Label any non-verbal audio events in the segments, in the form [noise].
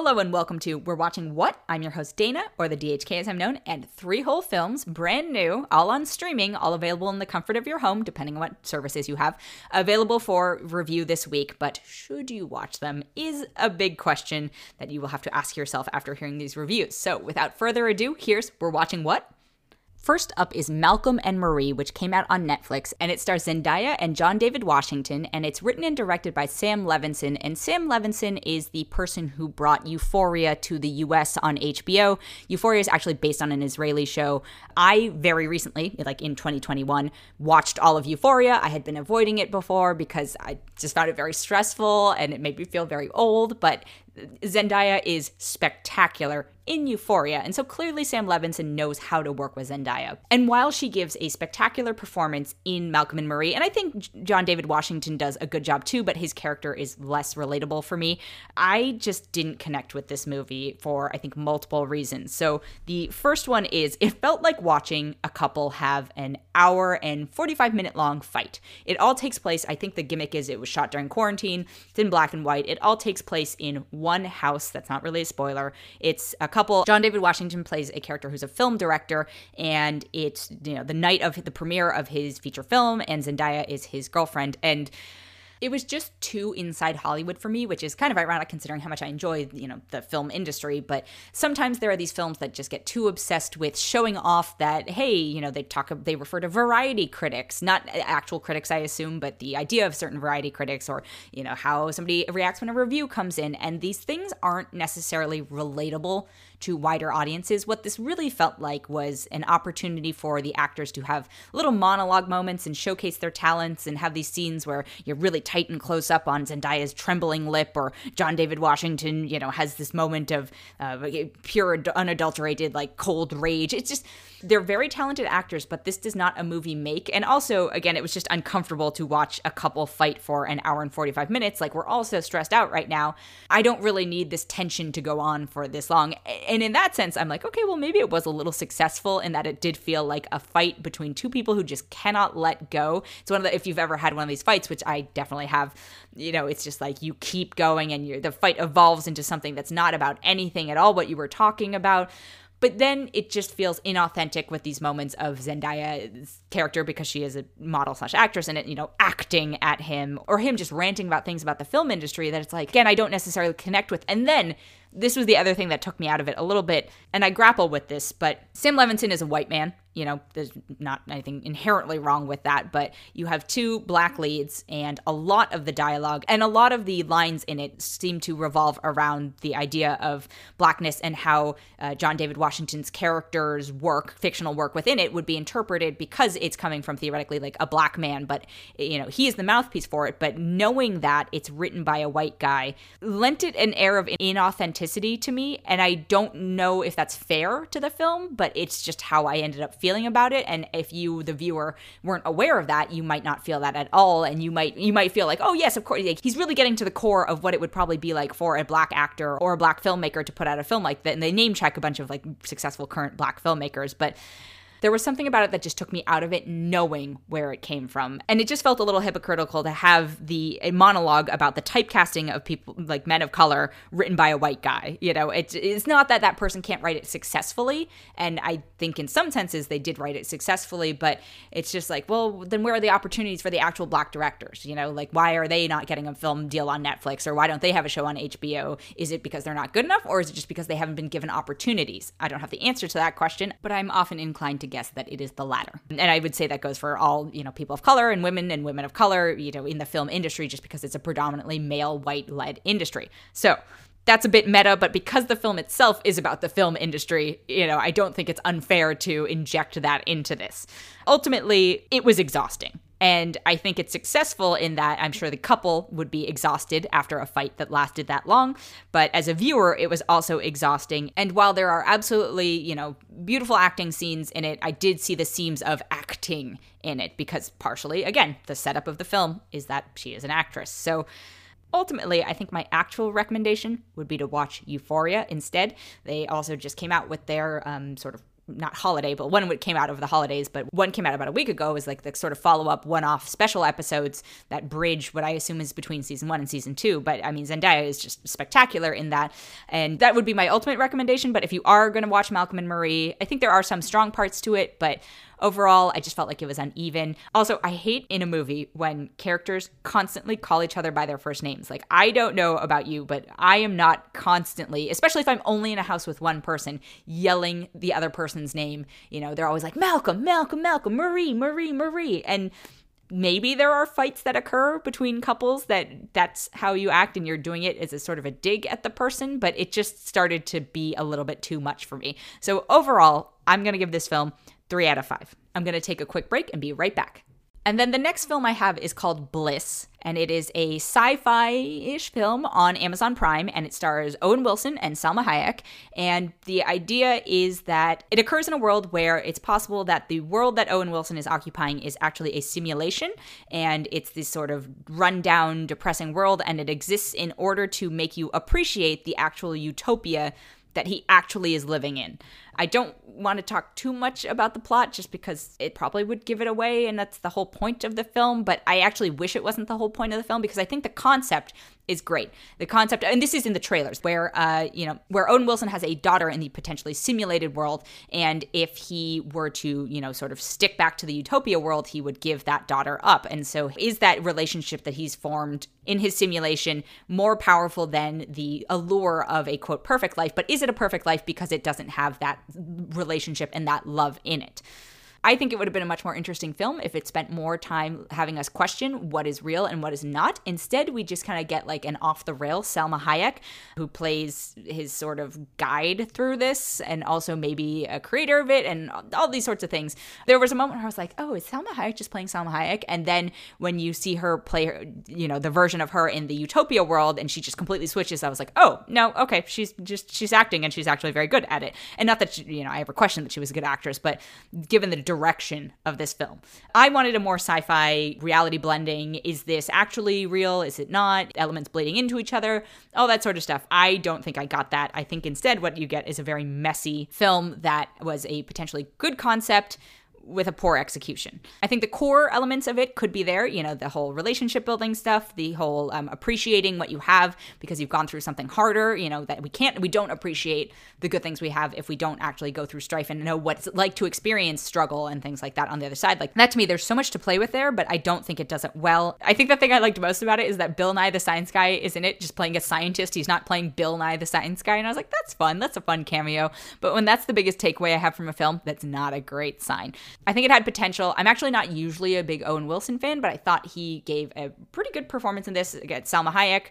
Hello and welcome to We're Watching What? I'm your host Dana, or the DHK as I'm known, and three whole films, brand new, all on streaming, all available in the comfort of your home, depending on what services you have, available for review this week. But should you watch them is a big question that you will have to ask yourself after hearing these reviews. So without further ado, here's We're Watching What? First up is Malcolm and Marie, which came out on Netflix, and it stars Zendaya and John David Washington, and it's written and directed by Sam Levinson. And Sam Levinson is the person who brought Euphoria to the US on HBO. Euphoria is actually based on an Israeli show. I very recently, like in 2021, watched all of Euphoria. I had been avoiding it before because I just found it very stressful and it made me feel very old, but Zendaya is spectacular in Euphoria, and so clearly Sam Levinson knows how to work with Zendaya. And while she gives a spectacular performance in Malcolm and Marie, and I think John David Washington does a good job too, but his character is less relatable for me, I just didn't connect with this movie for I think multiple reasons. So the first one is it felt like watching a couple have an hour and 45 minute long fight. It all takes place, I think the gimmick is it was shot during quarantine, it's in black and white. It all takes place in one house. That's not really a spoiler. It's a couple. John David Washington plays a character who's a film director, and it's you know the night of the premiere of his feature film, and Zendaya is his girlfriend, and it was just too inside Hollywood for me, which is kind of ironic considering how much I enjoy, you know, the film industry. But sometimes there are these films that just get too obsessed with showing off that, hey, you know, they talk, they refer to variety critics, not actual critics, I assume, but the idea of certain variety critics or, you know, how somebody reacts when a review comes in. And these things aren't necessarily relatable to wider audiences. What this really felt like was an opportunity for the actors to have little monologue moments and showcase their talents and have these scenes where you're really tight and close up on Zendaya's trembling lip or John David Washington, you know, has this moment of uh, pure unadulterated like cold rage. It's just they're very talented actors, but this does not a movie make. And also, again, it was just uncomfortable to watch a couple fight for an hour and 45 minutes. Like we're all so stressed out right now. I don't really need this tension to go on for this long and in that sense, I'm like, okay, well, maybe it was a little successful in that it did feel like a fight between two people who just cannot let go. It's one of the, if you've ever had one of these fights, which I definitely have, you know, it's just like you keep going and you the fight evolves into something that's not about anything at all what you were talking about. But then it just feels inauthentic with these moments of Zendaya's character because she is a model slash actress and it, you know, acting at him or him just ranting about things about the film industry that it's like, again, I don't necessarily connect with. And then this was the other thing that took me out of it a little bit. And I grapple with this, but Sam Levinson is a white man you know, there's not anything inherently wrong with that, but you have two black leads, and a lot of the dialogue and a lot of the lines in it seem to revolve around the idea of blackness and how uh, John David Washington's character's work, fictional work within it, would be interpreted because it's coming from theoretically like a black man, but you know, he is the mouthpiece for it. But knowing that it's written by a white guy lent it an air of inauthenticity to me, and I don't know if that's fair to the film, but it's just how I ended up feeling feeling about it and if you the viewer weren't aware of that you might not feel that at all and you might you might feel like oh yes of course like, he's really getting to the core of what it would probably be like for a black actor or a black filmmaker to put out a film like that and they name check a bunch of like successful current black filmmakers but there was something about it that just took me out of it knowing where it came from. And it just felt a little hypocritical to have the a monologue about the typecasting of people like men of color written by a white guy. You know, it, it's not that that person can't write it successfully. And I think in some senses they did write it successfully, but it's just like, well, then where are the opportunities for the actual black directors? You know, like why are they not getting a film deal on Netflix or why don't they have a show on HBO? Is it because they're not good enough or is it just because they haven't been given opportunities? I don't have the answer to that question, but I'm often inclined to guess that it is the latter. And I would say that goes for all, you know, people of color and women and women of color, you know, in the film industry, just because it's a predominantly male, white led industry. So that's a bit meta, but because the film itself is about the film industry, you know, I don't think it's unfair to inject that into this. Ultimately, it was exhausting. And I think it's successful in that I'm sure the couple would be exhausted after a fight that lasted that long. But as a viewer, it was also exhausting. And while there are absolutely, you know, beautiful acting scenes in it, I did see the seams of acting in it because partially, again, the setup of the film is that she is an actress. So ultimately, I think my actual recommendation would be to watch Euphoria instead. They also just came out with their um, sort of not holiday, but one came out over the holidays, but one came out about a week ago is like the sort of follow up one off special episodes that bridge what I assume is between season one and season two. But I mean, Zendaya is just spectacular in that. And that would be my ultimate recommendation. But if you are going to watch Malcolm and Marie, I think there are some strong parts to it, but Overall, I just felt like it was uneven. Also, I hate in a movie when characters constantly call each other by their first names. Like, I don't know about you, but I am not constantly, especially if I'm only in a house with one person, yelling the other person's name. You know, they're always like, Malcolm, Malcolm, Malcolm, Marie, Marie, Marie. And maybe there are fights that occur between couples that that's how you act and you're doing it as a sort of a dig at the person but it just started to be a little bit too much for me so overall i'm going to give this film Three out of five. I'm going to take a quick break and be right back. And then the next film I have is called Bliss, and it is a sci fi ish film on Amazon Prime, and it stars Owen Wilson and Salma Hayek. And the idea is that it occurs in a world where it's possible that the world that Owen Wilson is occupying is actually a simulation, and it's this sort of rundown, depressing world, and it exists in order to make you appreciate the actual utopia that he actually is living in. I don't want to talk too much about the plot just because it probably would give it away and that's the whole point of the film, but I actually wish it wasn't the whole point of the film because I think the concept is great. The concept, and this is in the trailers, where uh, you know, where Owen Wilson has a daughter in the potentially simulated world, and if he were to, you know, sort of stick back to the utopia world, he would give that daughter up. And so, is that relationship that he's formed in his simulation more powerful than the allure of a quote perfect life? But is it a perfect life because it doesn't have that relationship and that love in it? I think it would have been a much more interesting film if it spent more time having us question what is real and what is not. Instead, we just kind of get like an off the rail Salma Hayek who plays his sort of guide through this and also maybe a creator of it and all these sorts of things. There was a moment where I was like, oh, is Salma Hayek just playing Salma Hayek? And then when you see her play her, you know, the version of her in the utopia world and she just completely switches, I was like, oh, no, okay, she's just, she's acting and she's actually very good at it. And not that, she, you know, I ever questioned that she was a good actress, but given the direction of this film. I wanted a more sci fi reality blending. Is this actually real? Is it not? Elements bleeding into each other, all that sort of stuff. I don't think I got that. I think instead, what you get is a very messy film that was a potentially good concept with a poor execution. I think the core elements of it could be there, you know, the whole relationship building stuff, the whole um, appreciating what you have because you've gone through something harder, you know, that we can't, we don't appreciate the good things we have if we don't actually go through strife and know what it's like to experience struggle and things like that on the other side. Like that to me, there's so much to play with there, but I don't think it does it well. I think the thing I liked most about it is that Bill Nye the Science Guy is in it just playing a scientist. He's not playing Bill Nye the Science Guy. And I was like, that's fun. That's a fun cameo. But when that's the biggest takeaway I have from a film, that's not a great sign. I think it had potential. I'm actually not usually a big Owen Wilson fan, but I thought he gave a pretty good performance in this. Again, Salma Hayek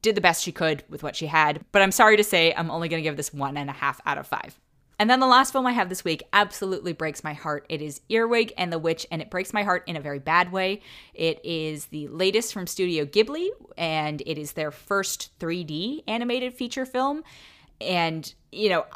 did the best she could with what she had. But I'm sorry to say, I'm only going to give this one and a half out of five. And then the last film I have this week absolutely breaks my heart. It is Earwig and the Witch, and it breaks my heart in a very bad way. It is the latest from Studio Ghibli, and it is their first 3D animated feature film. And, you know,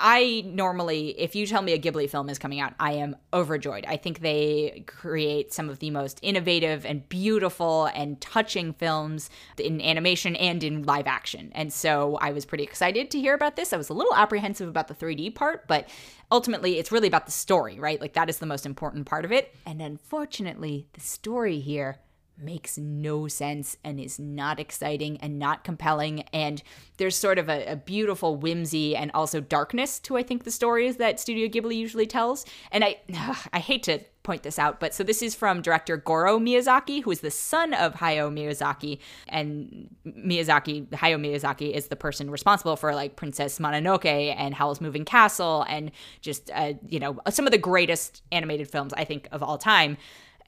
I normally, if you tell me a Ghibli film is coming out, I am overjoyed. I think they create some of the most innovative and beautiful and touching films in animation and in live action. And so I was pretty excited to hear about this. I was a little apprehensive about the 3D part, but ultimately it's really about the story, right? Like that is the most important part of it. And unfortunately, the story here makes no sense and is not exciting and not compelling. And there's sort of a, a, beautiful whimsy and also darkness to I think the stories that Studio Ghibli usually tells. And I ugh, [sighs] I hate to point this out, but so this is from director Goro Miyazaki, who is the son of Hayao Miyazaki, and Miyazaki Hayao Miyazaki is the person responsible for like Princess Mononoke and Howl's Moving Castle and just uh, you know some of the greatest animated films I think of all time.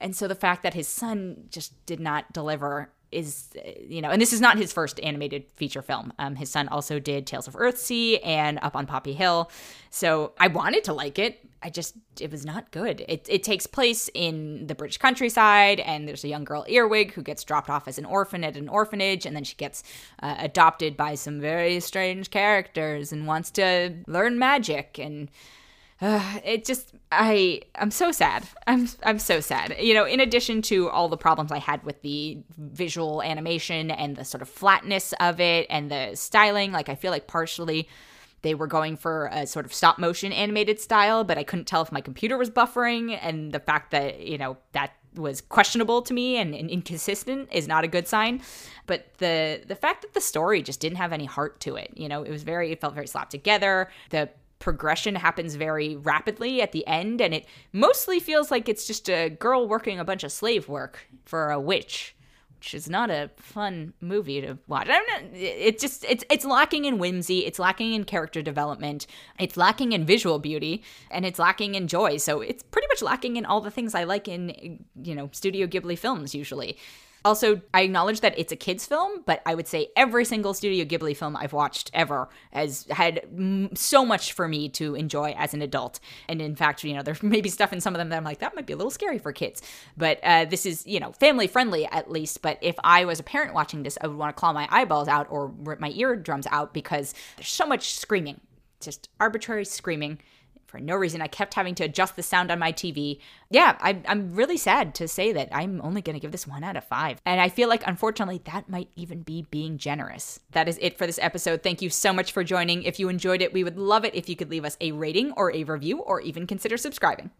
And so the fact that his son just did not deliver is, you know, and this is not his first animated feature film. Um, his son also did Tales of Earthsea and Up on Poppy Hill. So I wanted to like it. I just, it was not good. It, it takes place in the British countryside, and there's a young girl, Earwig, who gets dropped off as an orphan at an orphanage, and then she gets uh, adopted by some very strange characters and wants to learn magic. And uh, [sighs] it just I I'm so sad. I'm I'm so sad. You know, in addition to all the problems I had with the visual animation and the sort of flatness of it and the styling, like I feel like partially they were going for a sort of stop motion animated style, but I couldn't tell if my computer was buffering. And the fact that, you know, that was questionable to me and, and, inconsistent is not a good sign. But the the fact that the story just didn't have any heart to it, you know, it was very it felt very slapped together. The progression happens very rapidly at the end and it mostly feels like it's just a girl working a bunch of slave work for a witch which is not a fun movie to watch. I'm not, it's just it's it's lacking in whimsy, it's lacking in character development, it's lacking in visual beauty, and it's lacking in joy. So it's pretty much lacking in all the things I like in you know Studio Ghibli films usually. Also, I acknowledge that it's a kids' film, but I would say every single Studio Ghibli film I've watched ever has had so much for me to enjoy as an adult. And in fact, you know, there [laughs] may be stuff in some of them that I'm like, that might be a little scary for kids. But uh, this is, you know, family friendly at least. But if I was a parent watching this, I would want to claw my eyeballs out or rip my eardrums out because there's so much screaming, just arbitrary screaming for no reason. I kept having to adjust the sound on my TV. Yeah, I, I'm really sad to say that I'm only going to give this one out of five. And I feel like, unfortunately, that might even be being generous. That is it for this episode. Thank you so much for joining. If you enjoyed it, we would love it if you could leave us a rating or a review or even consider subscribing.